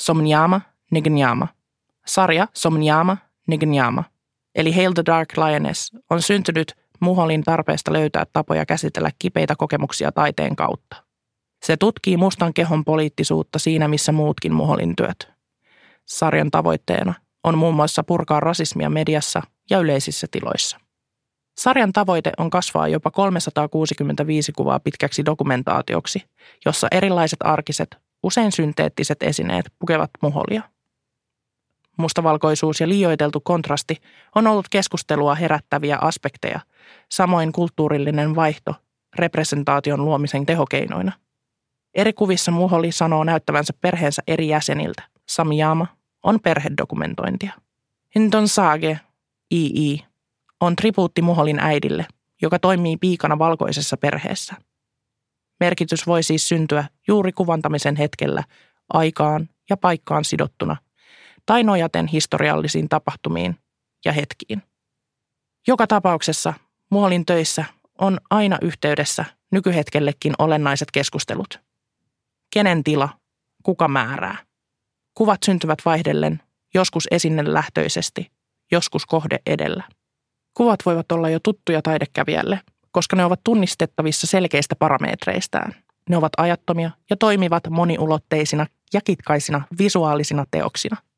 Somnyama Nignyama. Sarja Somnyama Nignyama, eli Hail the Dark Lioness, on syntynyt Muholin tarpeesta löytää tapoja käsitellä kipeitä kokemuksia taiteen kautta. Se tutkii mustan kehon poliittisuutta siinä, missä muutkin Muholin työt. Sarjan tavoitteena on muun muassa purkaa rasismia mediassa ja yleisissä tiloissa. Sarjan tavoite on kasvaa jopa 365 kuvaa pitkäksi dokumentaatioksi, jossa erilaiset arkiset, usein synteettiset esineet pukevat muholia. Mustavalkoisuus ja liioiteltu kontrasti on ollut keskustelua herättäviä aspekteja, samoin kulttuurillinen vaihto representaation luomisen tehokeinoina. Eri kuvissa Muholi sanoo näyttävänsä perheensä eri jäseniltä. Samiyama on perhedokumentointia. Hinton Sage, II, on tribuutti Muholin äidille, joka toimii piikana valkoisessa perheessä. Merkitys voi siis syntyä juuri kuvantamisen hetkellä aikaan ja paikkaan sidottuna tai nojaten historiallisiin tapahtumiin ja hetkiin. Joka tapauksessa Muholin töissä on aina yhteydessä nykyhetkellekin olennaiset keskustelut. Kenen tila, kuka määrää. Kuvat syntyvät vaihdellen, joskus lähtöisesti, joskus kohde edellä. Kuvat voivat olla jo tuttuja taidekävijälle, koska ne ovat tunnistettavissa selkeistä parametreistään. Ne ovat ajattomia ja toimivat moniulotteisina ja kitkaisina visuaalisina teoksina –